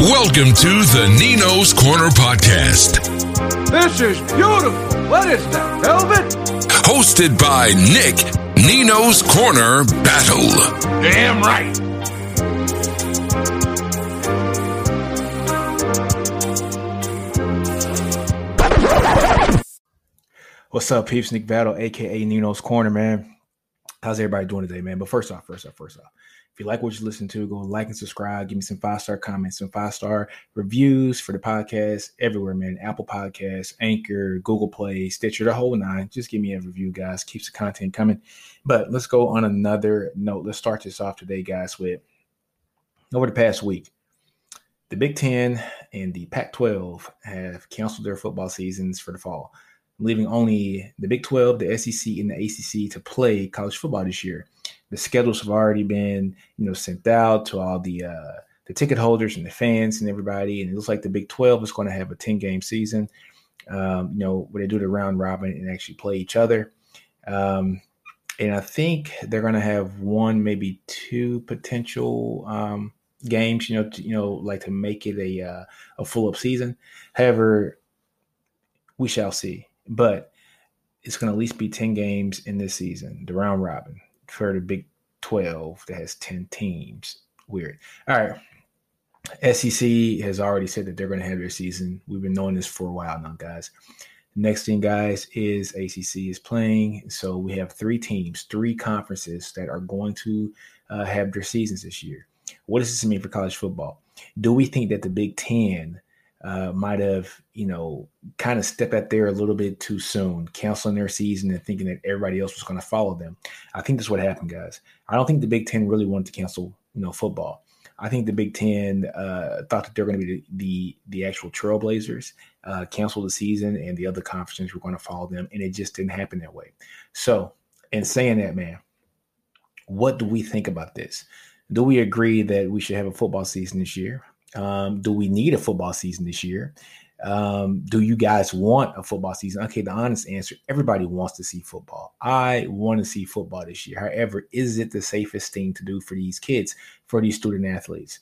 Welcome to the Nino's Corner podcast. This is beautiful. What is that, velvet? Hosted by Nick Nino's Corner Battle. Damn right. What's up, peeps? Nick Battle, aka Nino's Corner, man. How's everybody doing today, man? But first off, first off, first off, if you like what you listen to, go like and subscribe. Give me some five star comments, some five star reviews for the podcast everywhere, man. Apple Podcasts, Anchor, Google Play, Stitcher, the whole nine. Just give me a review, guys. Keeps the content coming. But let's go on another note. Let's start this off today, guys, with over the past week. The Big Ten and the Pac 12 have canceled their football seasons for the fall leaving only the Big 12, the SEC, and the ACC to play college football this year. The schedules have already been, you know, sent out to all the uh, the ticket holders and the fans and everybody, and it looks like the Big 12 is going to have a 10 game season. Um, you know, where they do the round robin and actually play each other. Um, and I think they're going to have one, maybe two potential um, games. You know, to, you know, like to make it a uh, a full up season. However, we shall see but it's going to at least be 10 games in this season, the round robin for the Big 12 that has 10 teams. Weird. All right. SEC has already said that they're going to have their season. We've been knowing this for a while now, guys. Next thing, guys, is ACC is playing. So we have three teams, three conferences that are going to uh, have their seasons this year. What does this mean for college football? Do we think that the Big Ten uh, might have, you know, kind of stepped out there a little bit too soon, canceling their season and thinking that everybody else was going to follow them. I think that's what happened, guys. I don't think the Big Ten really wanted to cancel, you know, football. I think the Big Ten uh, thought that they're going to be the, the, the actual trailblazers, uh, cancel the season, and the other conferences were going to follow them, and it just didn't happen that way. So, in saying that, man, what do we think about this? Do we agree that we should have a football season this year? Um, do we need a football season this year? Um, do you guys want a football season? Okay, the honest answer everybody wants to see football. I want to see football this year. However, is it the safest thing to do for these kids, for these student athletes?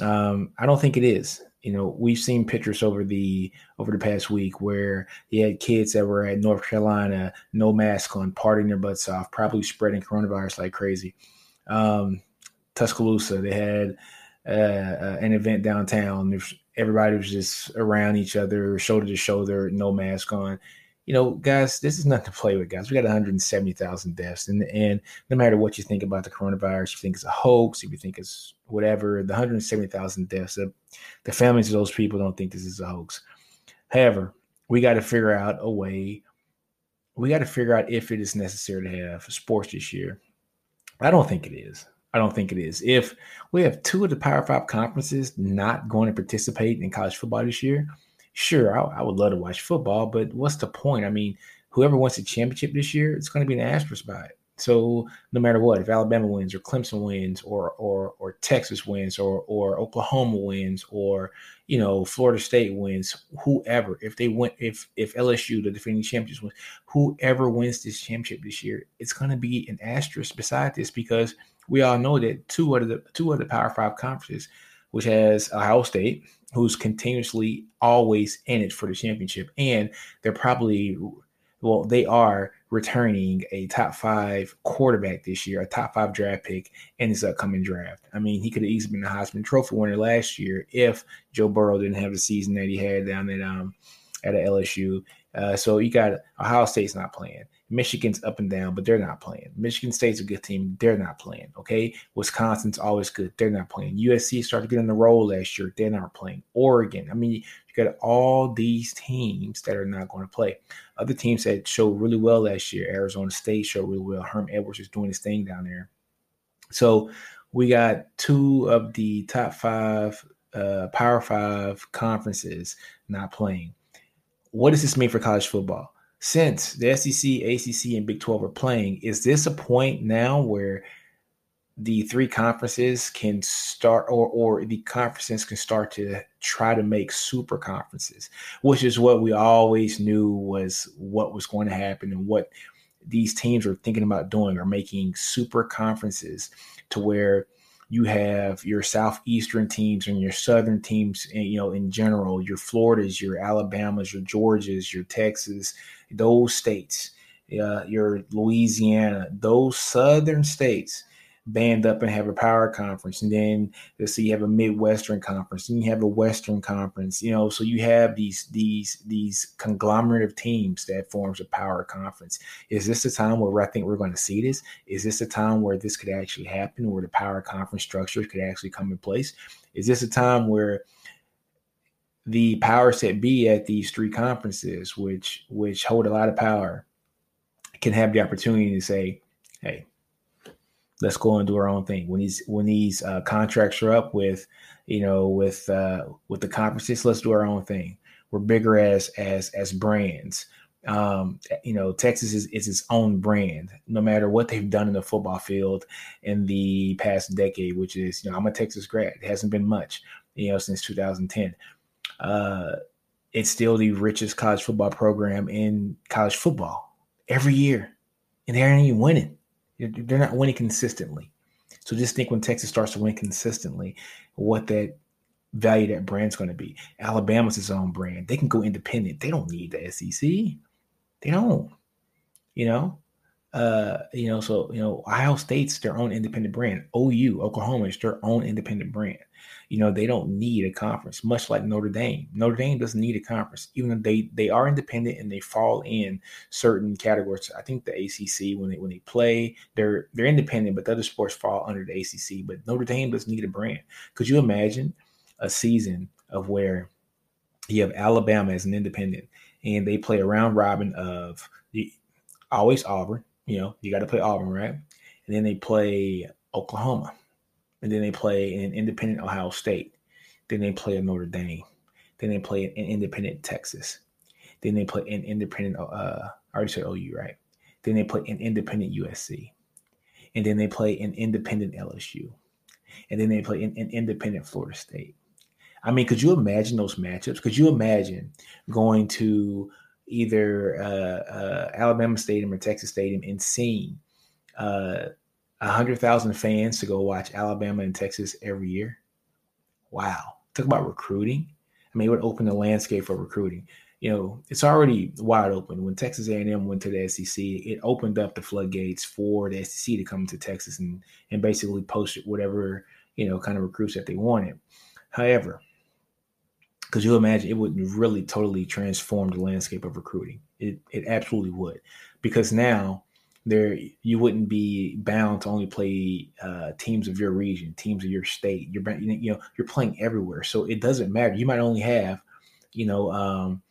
Um, I don't think it is. You know, we've seen pictures over the over the past week where you had kids that were at North Carolina, no mask on, partying their butts off, probably spreading coronavirus like crazy. Um, Tuscaloosa, they had uh, uh, an event downtown. Everybody was just around each other, shoulder to shoulder, no mask on. You know, guys, this is nothing to play with, guys. We got 170,000 deaths, and and no matter what you think about the coronavirus, you think it's a hoax, if you think it's whatever, the 170,000 deaths, the, the families of those people don't think this is a hoax. However, we got to figure out a way. We got to figure out if it is necessary to have sports this year. I don't think it is. I don't think it is. If we have two of the Power Five conferences not going to participate in college football this year, sure, I, I, would love to watch football, but what's the point? I mean, whoever wins the championship this year, it's going to be an asterisk by it. So no matter what, if Alabama wins or Clemson wins or or or Texas wins or or Oklahoma wins or you know Florida State wins, whoever, if they win, if if LSU, the defending champions, wins, whoever wins this championship this year, it's going to be an asterisk beside this because we all know that two of the two of the Power Five conferences, which has Ohio State, who's continuously always in it for the championship, and they're probably well, they are returning a top five quarterback this year, a top five draft pick in this upcoming draft. I mean, he could have easily been the Heisman Trophy winner last year if Joe Burrow didn't have the season that he had down at um at LSU. Uh, so you got Ohio State's not playing. Michigan's up and down, but they're not playing. Michigan State's a good team. They're not playing. Okay. Wisconsin's always good. They're not playing. USC started getting the roll last year. They're not playing. Oregon. I mean, you got all these teams that are not going to play. Other teams that showed really well last year. Arizona State showed really well. Herm Edwards is doing his thing down there. So we got two of the top five, uh, Power Five conferences not playing. What does this mean for college football? since the SEC, ACC, and Big 12 are playing, is this a point now where the three conferences can start or or the conferences can start to try to make super conferences, which is what we always knew was what was going to happen and what these teams are thinking about doing are making super conferences to where you have your southeastern teams and your southern teams, and you know, in general, your Floridas, your Alabamas, your Georgias, your Texas, those states, uh, your Louisiana, those southern states band up and have a power conference and then let's say you have a midwestern conference and you have a western conference you know so you have these these these conglomerate of teams that forms a power conference. Is this a time where i think we're going to see this? Is this a time where this could actually happen where the power conference structure could actually come in place? Is this a time where the power set be at these three conferences which which hold a lot of power can have the opportunity to say hey let's go and do our own thing. When these when these uh, contracts are up with, you know, with uh, with the conferences, let's do our own thing. We're bigger as as as brands. Um, you know, Texas is, is its own brand, no matter what they've done in the football field in the past decade, which is, you know, I'm a Texas grad. It hasn't been much, you know, since 2010. Uh, it's still the richest college football program in college football every year, and they aren't even winning. They're not winning consistently. So just think when Texas starts to win consistently, what that value that brand's going to be. Alabama's its own brand. They can go independent. They don't need the SEC. They don't. You know, uh, you know, so you know, Ohio State's their own independent brand. OU, Oklahoma is their own independent brand. You know, they don't need a conference, much like Notre Dame. Notre Dame doesn't need a conference, even though they they are independent and they fall in certain categories. I think the ACC when they when they play, they're they're independent, but the other sports fall under the ACC. But Notre Dame doesn't need a brand. Could you imagine a season of where you have Alabama as an independent and they play a round robin of the always Auburn. You know, you got to play Auburn, right? And then they play Oklahoma and then they play an independent Ohio State. Then they play Notre Dame. Then they play an independent Texas. Then they play an independent. Uh, I already said OU, right? Then they play an independent USC, and then they play an independent LSU, and then they play an, an independent Florida State. I mean, could you imagine those matchups? Could you imagine going to either uh, uh, Alabama Stadium or Texas Stadium and seeing uh, 100,000 fans to go watch Alabama and Texas every year. Wow. Talk about recruiting. I mean, it would open the landscape for recruiting. You know, it's already wide open. When Texas A&M went to the SEC, it opened up the floodgates for the SEC to come to Texas and and basically post whatever you know kind of recruits that they wanted. However, because you imagine it would really totally transform the landscape of recruiting. It it absolutely would, because now there you wouldn't be bound to only play uh, teams of your region, teams of your state. You're you know you're playing everywhere, so it doesn't matter. You might only have, you know, um,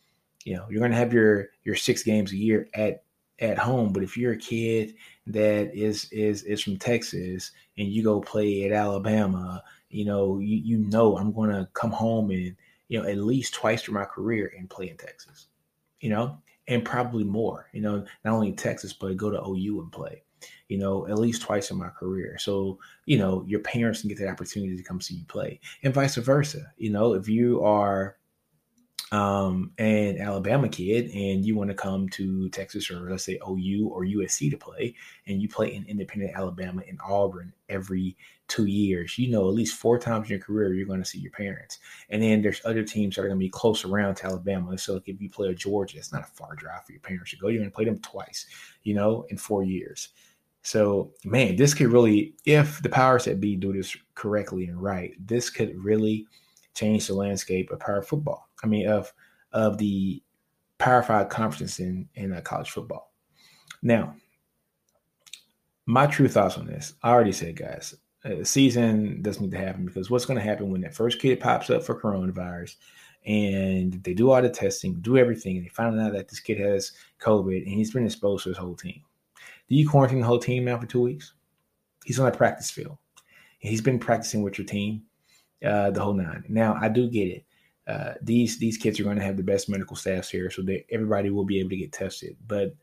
you know, you're going to have your your six games a year at at home. But if you're a kid that is is is from Texas and you go play at Alabama, you know, you you know I'm going to come home and you know at least twice through my career and play in Texas. You know, and probably more. You know, not only in Texas, but go to OU and play. You know, at least twice in my career. So, you know, your parents can get that opportunity to come see you play, and vice versa. You know, if you are um, an Alabama kid and you want to come to Texas or let's say OU or USC to play, and you play in independent Alabama in Auburn every two years, you know, at least four times in your career, you're going to see your parents. And then there's other teams that are going to be close around to Alabama. So like if you play a Georgia, it's not a far drive for your parents to go. You're going to play them twice, you know, in four years. So, man, this could really, if the powers that be do this correctly and right, this could really change the landscape of power football. I mean, of of the Power Five conference in in uh, college football. Now, my true thoughts on this. I already said, guys, a season doesn't need to happen because what's going to happen when that first kid pops up for coronavirus and they do all the testing, do everything, and they find out that this kid has COVID and he's been exposed to his whole team. Do you quarantine the whole team now for two weeks? He's on a practice field. He's been practicing with your team uh, the whole nine. Now, I do get it. Uh, these these kids are going to have the best medical staffs here, so that everybody will be able to get tested. But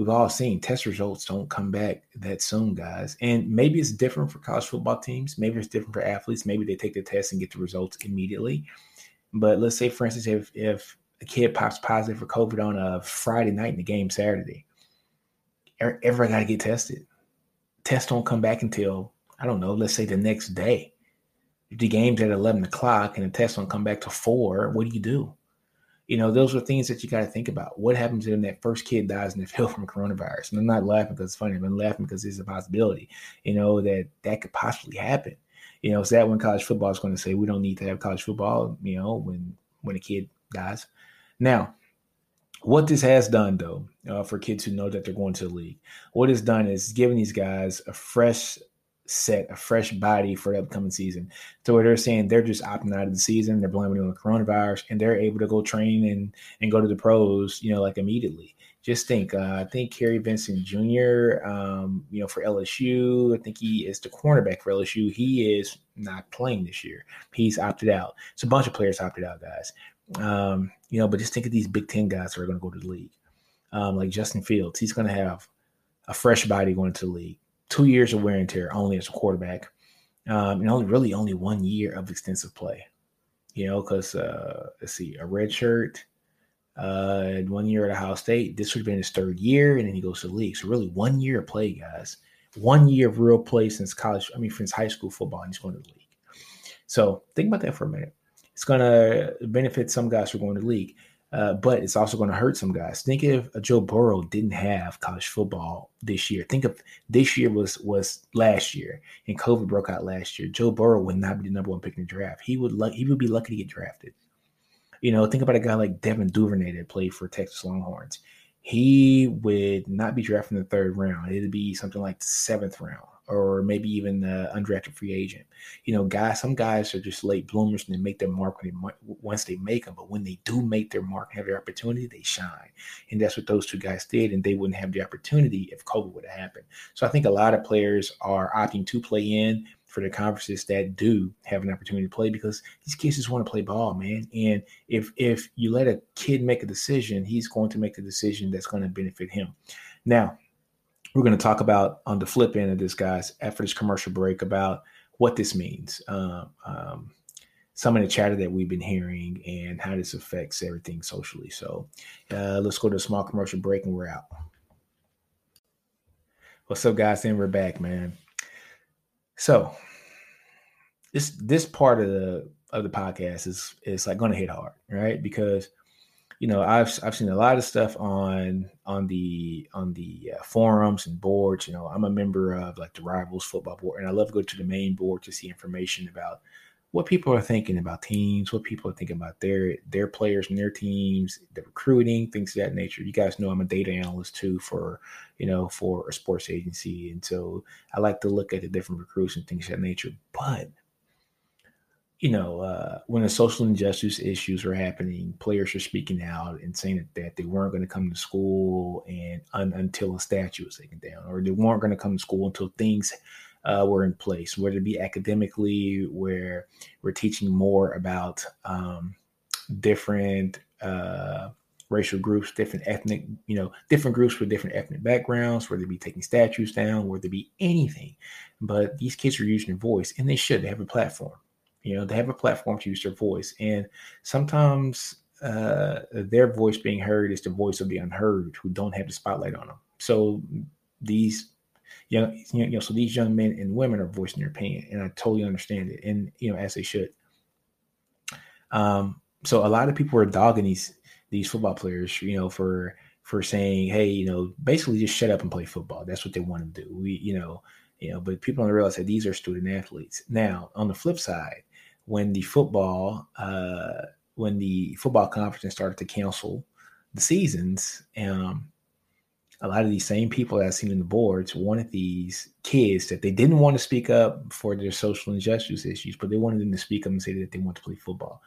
we've all seen test results don't come back that soon, guys. And maybe it's different for college football teams. Maybe it's different for athletes. Maybe they take the test and get the results immediately. But let's say, for instance, if if a kid pops positive for COVID on a Friday night in the game Saturday, er, everybody got to get tested. Tests don't come back until I don't know, let's say the next day. If the game's at 11 o'clock and the test don't come back to four, what do you do? You know, those are things that you got to think about. What happens when that first kid dies in the field from coronavirus? And I'm not laughing because it's funny. I'm laughing because it's a possibility, you know, that that could possibly happen. You know, is that when college football is going to say we don't need to have college football, you know, when when a kid dies? Now, what this has done, though, uh, for kids who know that they're going to the league, what it's done is given these guys a fresh set, a fresh body for the upcoming season. So where they're saying they're just opting out of the season, they're blaming it on the coronavirus, and they're able to go train and and go to the pros, you know, like immediately. Just think, uh, I think Kary Vincent Jr., um, you know, for LSU, I think he is the cornerback for LSU. He is not playing this year. He's opted out. So a bunch of players opted out, guys. Um, you know, but just think of these Big Ten guys who are going to go to the league. Um, like Justin Fields, he's going to have a fresh body going to the league. Two years of wear and tear only as a quarterback, um, and only really only one year of extensive play. You know, because uh, let's see, a red shirt, uh, one year at Ohio State. This would have been his third year, and then he goes to the league. So really, one year of play, guys. One year of real play since college. I mean, since high school football, and he's going to the league. So think about that for a minute. It's going to benefit some guys who are going to the league, uh, but it's also going to hurt some guys. Think if Joe Burrow didn't have college football this year. Think of this year was was last year, and COVID broke out last year. Joe Burrow would not be the number one pick in the draft. He would he would be lucky to get drafted. You know, think about a guy like Devin Duvernay that played for Texas Longhorns. He would not be drafted in the third round. It'd be something like seventh round or maybe even the undrafted free agent. You know, guys, some guys are just late bloomers and they make their mark when they, once they make them. But when they do make their mark and have their opportunity, they shine. And that's what those two guys did. And they wouldn't have the opportunity if COVID would have happened. So I think a lot of players are opting to play in for the conferences that do have an opportunity to play because these kids just want to play ball, man. And if if you let a kid make a decision, he's going to make the decision that's going to benefit him. Now, we're going to talk about on the flip end of this, guys, after this commercial break, about what this means, um, um, some of the chatter that we've been hearing, and how this affects everything socially. So uh, let's go to a small commercial break, and we're out. What's up, guys? And we're back, man. So this this part of the of the podcast is is like going to hit hard, right? Because you know i've i've seen a lot of stuff on on the on the uh, forums and boards you know i'm a member of like the rivals football board and i love to go to the main board to see information about what people are thinking about teams what people are thinking about their their players and their teams the recruiting things of that nature. You guys know i'm a data analyst too for you know for a sports agency and so i like to look at the different recruits and things of that nature but you know, uh, when the social injustice issues were happening, players were speaking out and saying that, that they weren't going to come to school and un, until a statue was taken down, or they weren't going to come to school until things uh, were in place, whether it be academically, where we're teaching more about um, different uh, racial groups, different ethnic, you know, different groups with different ethnic backgrounds, whether it be taking statues down, whether it be anything. But these kids are using their voice, and they should. They have a platform. You know, they have a platform to use their voice, and sometimes uh, their voice being heard is the voice of the unheard who don't have the spotlight on them. So these young, you know, so these young men and women are voicing their pain, and I totally understand it, and you know, as they should. Um, so a lot of people are dogging these these football players, you know, for for saying, hey, you know, basically just shut up and play football. That's what they want to do. We, you know, you know, but people don't realize that these are student athletes. Now, on the flip side, when the football uh, when the football conference started to cancel the seasons, um, a lot of these same people that I've seen in the boards wanted these kids that they didn't want to speak up for their social injustice issues, but they wanted them to speak up and say that they want to play football.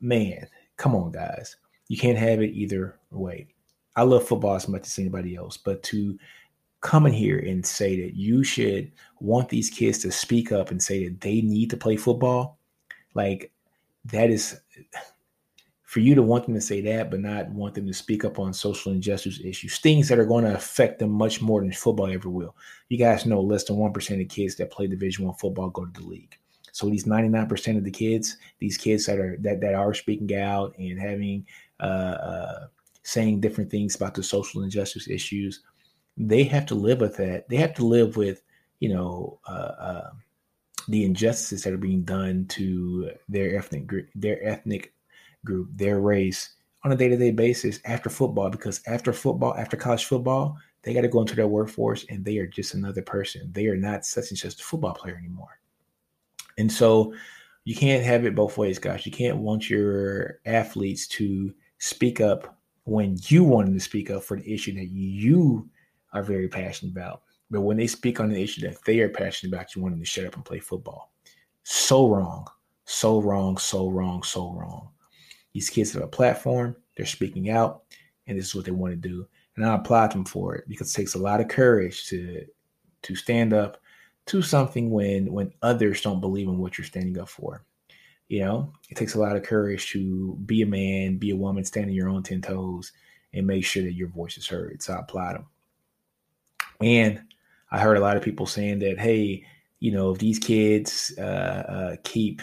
Man, come on, guys. You can't have it either way. I love football as much as anybody else, but to come in here and say that you should want these kids to speak up and say that they need to play football, like that is for you to want them to say that, but not want them to speak up on social injustice issues, things that are going to affect them much more than football ever will. You guys know less than one percent of kids that play Division One football go to the league. So these ninety nine percent of the kids, these kids that are that that are speaking out and having uh, uh, saying different things about the social injustice issues, they have to live with that. They have to live with you know, uh, uh, the injustices that are being done to their ethnic group, their ethnic group, their race on a day-to-day basis after football because after football after college football they got to go into their workforce and they are just another person. They are not such and such a football player anymore. And so you can't have it both ways guys. You can't want your athletes to speak up when you want them to speak up for the issue that you are very passionate about but when they speak on the issue that they are passionate about you want them to shut up and play football so wrong so wrong so wrong so wrong these kids have a platform, they're speaking out, and this is what they want to do. And I applaud them for it because it takes a lot of courage to to stand up to something when when others don't believe in what you're standing up for. You know, it takes a lot of courage to be a man, be a woman, stand on your own ten toes, and make sure that your voice is heard. So I applaud them. And I heard a lot of people saying that, hey, you know, if these kids uh, uh, keep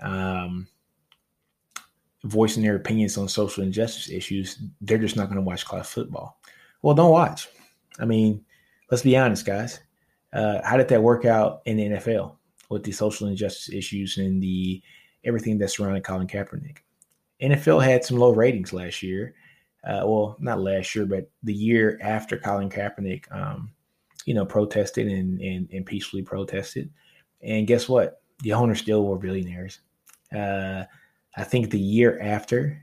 um, voicing their opinions on social injustice issues, they're just not going to watch college football. Well, don't watch. I mean, let's be honest, guys. Uh, how did that work out in the NFL with the social injustice issues and the everything that surrounded Colin Kaepernick? NFL had some low ratings last year. Uh, well, not last year, but the year after Colin Kaepernick, um, you know, protested and, and, and peacefully protested. And guess what? The owners still were billionaires. Uh, I think the year after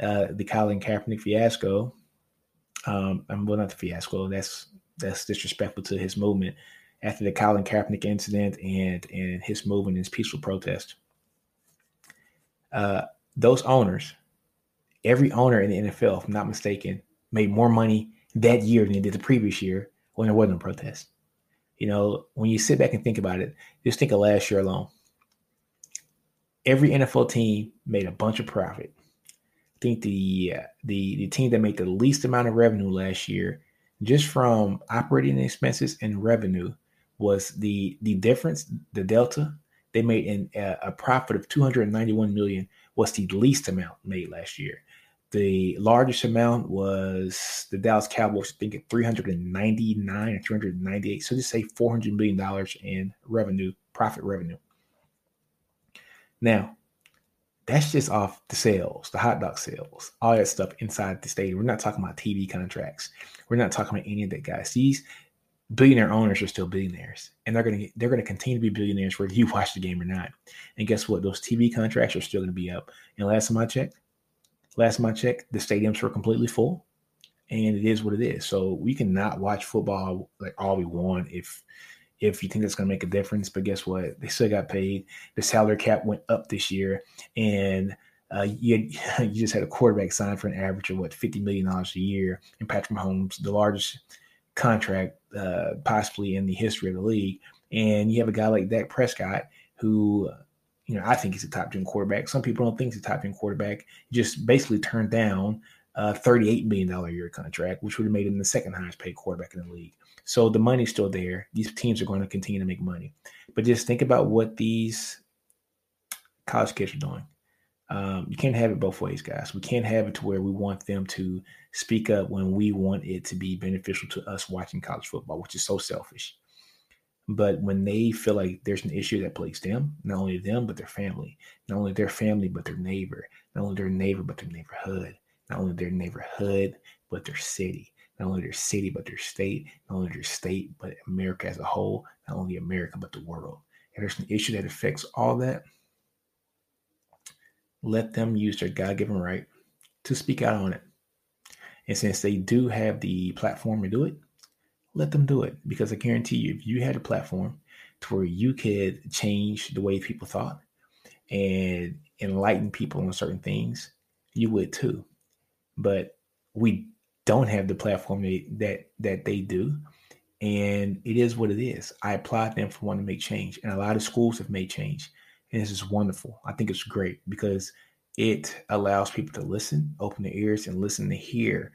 uh, the Colin Kaepernick fiasco, um, well, not the fiasco. That's that's disrespectful to his movement. After the Colin Kaepernick incident and and his movement, his peaceful protest, uh, those owners, every owner in the NFL, if I'm not mistaken, made more money that year than they did the previous year when there wasn't a protest. You know, when you sit back and think about it, just think of last year alone every NFL team made a bunch of profit. I think the uh, the the team that made the least amount of revenue last year, just from operating expenses and revenue, was the the difference, the delta. They made in uh, a profit of 291 million. Was the least amount made last year. The largest amount was the Dallas Cowboys, I think at 399 or 398. So just say 400 million dollars in revenue, profit revenue. Now, that's just off the sales, the hot dog sales, all that stuff inside the stadium. We're not talking about TV contracts. We're not talking about any of that, guys. These billionaire owners are still billionaires, and they're gonna they're gonna continue to be billionaires whether you watch the game or not. And guess what? Those TV contracts are still gonna be up. And last time I checked, last I checked, the stadiums were completely full, and it is what it is. So we cannot watch football like all we want if if you think that's going to make a difference. But guess what? They still got paid. The salary cap went up this year, and uh, you, you just had a quarterback signed for an average of what fifty million dollars a year, and Patrick Mahomes, the largest contract uh, possibly in the history of the league. And you have a guy like Dak Prescott, who, you know, I think he's a top ten quarterback. Some people don't think he's a top ten quarterback. He just basically turned down a $38 million a year contract, which would have made him the second highest paid quarterback in the league. So the money's still there. These teams are going to continue to make money. But just think about what these college kids are doing. Um, you can't have it both ways, guys. We can't have it to where we want them to speak up when we want it to be beneficial to us watching college football, which is so selfish. But when they feel like there's an issue that plagues them, not only them, but their family, not only their family, but their neighbor, not only their neighbor, but their neighborhood, not only their neighborhood, but their city, not only their city, but their state, not only their state, but America as a whole, not only America, but the world. If there's an issue that affects all that, let them use their God given right to speak out on it. And since they do have the platform to do it, let them do it. Because I guarantee you, if you had a platform to where you could change the way people thought and enlighten people on certain things, you would too. But we don't have the platform that that they do and it is what it is i applaud them for wanting to make change and a lot of schools have made change and this is wonderful i think it's great because it allows people to listen open their ears and listen to hear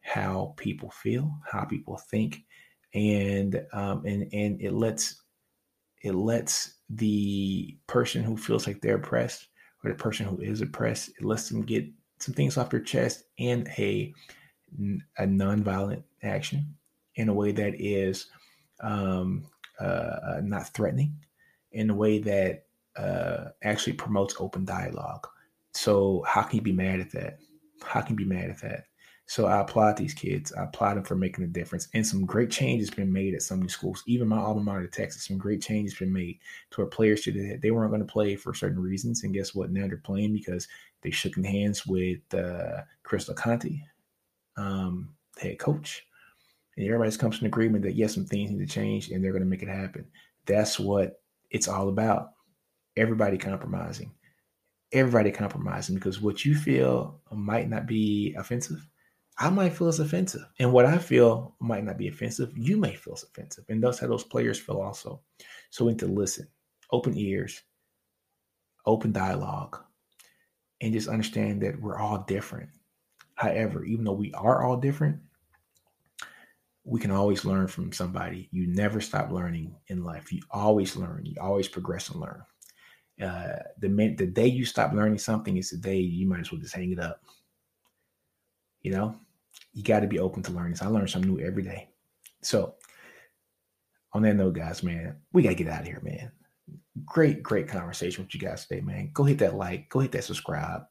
how people feel how people think and um, and and it lets it lets the person who feels like they're oppressed or the person who is oppressed it lets them get some things off their chest in a a nonviolent action in a way that is um, uh, uh, not threatening, in a way that uh, actually promotes open dialogue. So how can you be mad at that? How can you be mad at that? So I applaud these kids. I applaud them for making a difference. And some great changes been made at some of these schools. Even my alma mater, Texas, some great changes been made to where players should they weren't going to play for certain reasons. And guess what? Now they're playing because they shook hands with uh, Chris Del Conte, um, head coach. And everybody's comes to an agreement that yes, some things need to change and they're going to make it happen. That's what it's all about. Everybody compromising. Everybody compromising because what you feel might not be offensive I might feel it's offensive. And what I feel might not be offensive. You may feel it's offensive. And that's how those players feel also. So we need to listen, open ears, open dialogue, and just understand that we're all different. However, even though we are all different, we can always learn from somebody. You never stop learning in life. You always learn. You always progress and learn. Uh, the minute, the day you stop learning something is the day you might as well just hang it up. You know, you got to be open to learning. So I learn something new every day. So on that note, guys, man, we got to get out of here, man. Great, great conversation with you guys today, man. Go hit that like, go hit that subscribe.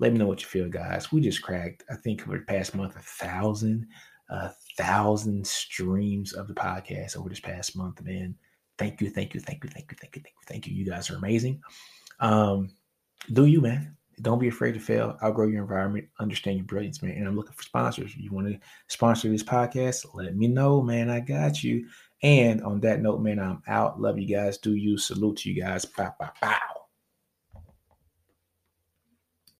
Let me know what you feel, guys. We just cracked, I think, over the past month, a thousand, a thousand streams of the podcast over this past month, man. Thank you, thank you, thank you, thank you, thank you, thank you, thank you. You guys are amazing. Um, do you, man? Don't be afraid to fail. Outgrow your environment. Understand your brilliance, man. And I'm looking for sponsors. You want to sponsor this podcast? Let me know, man. I got you. And on that note, man, I'm out. Love you guys. Do you. Salute to you guys. Bow, bow, bow.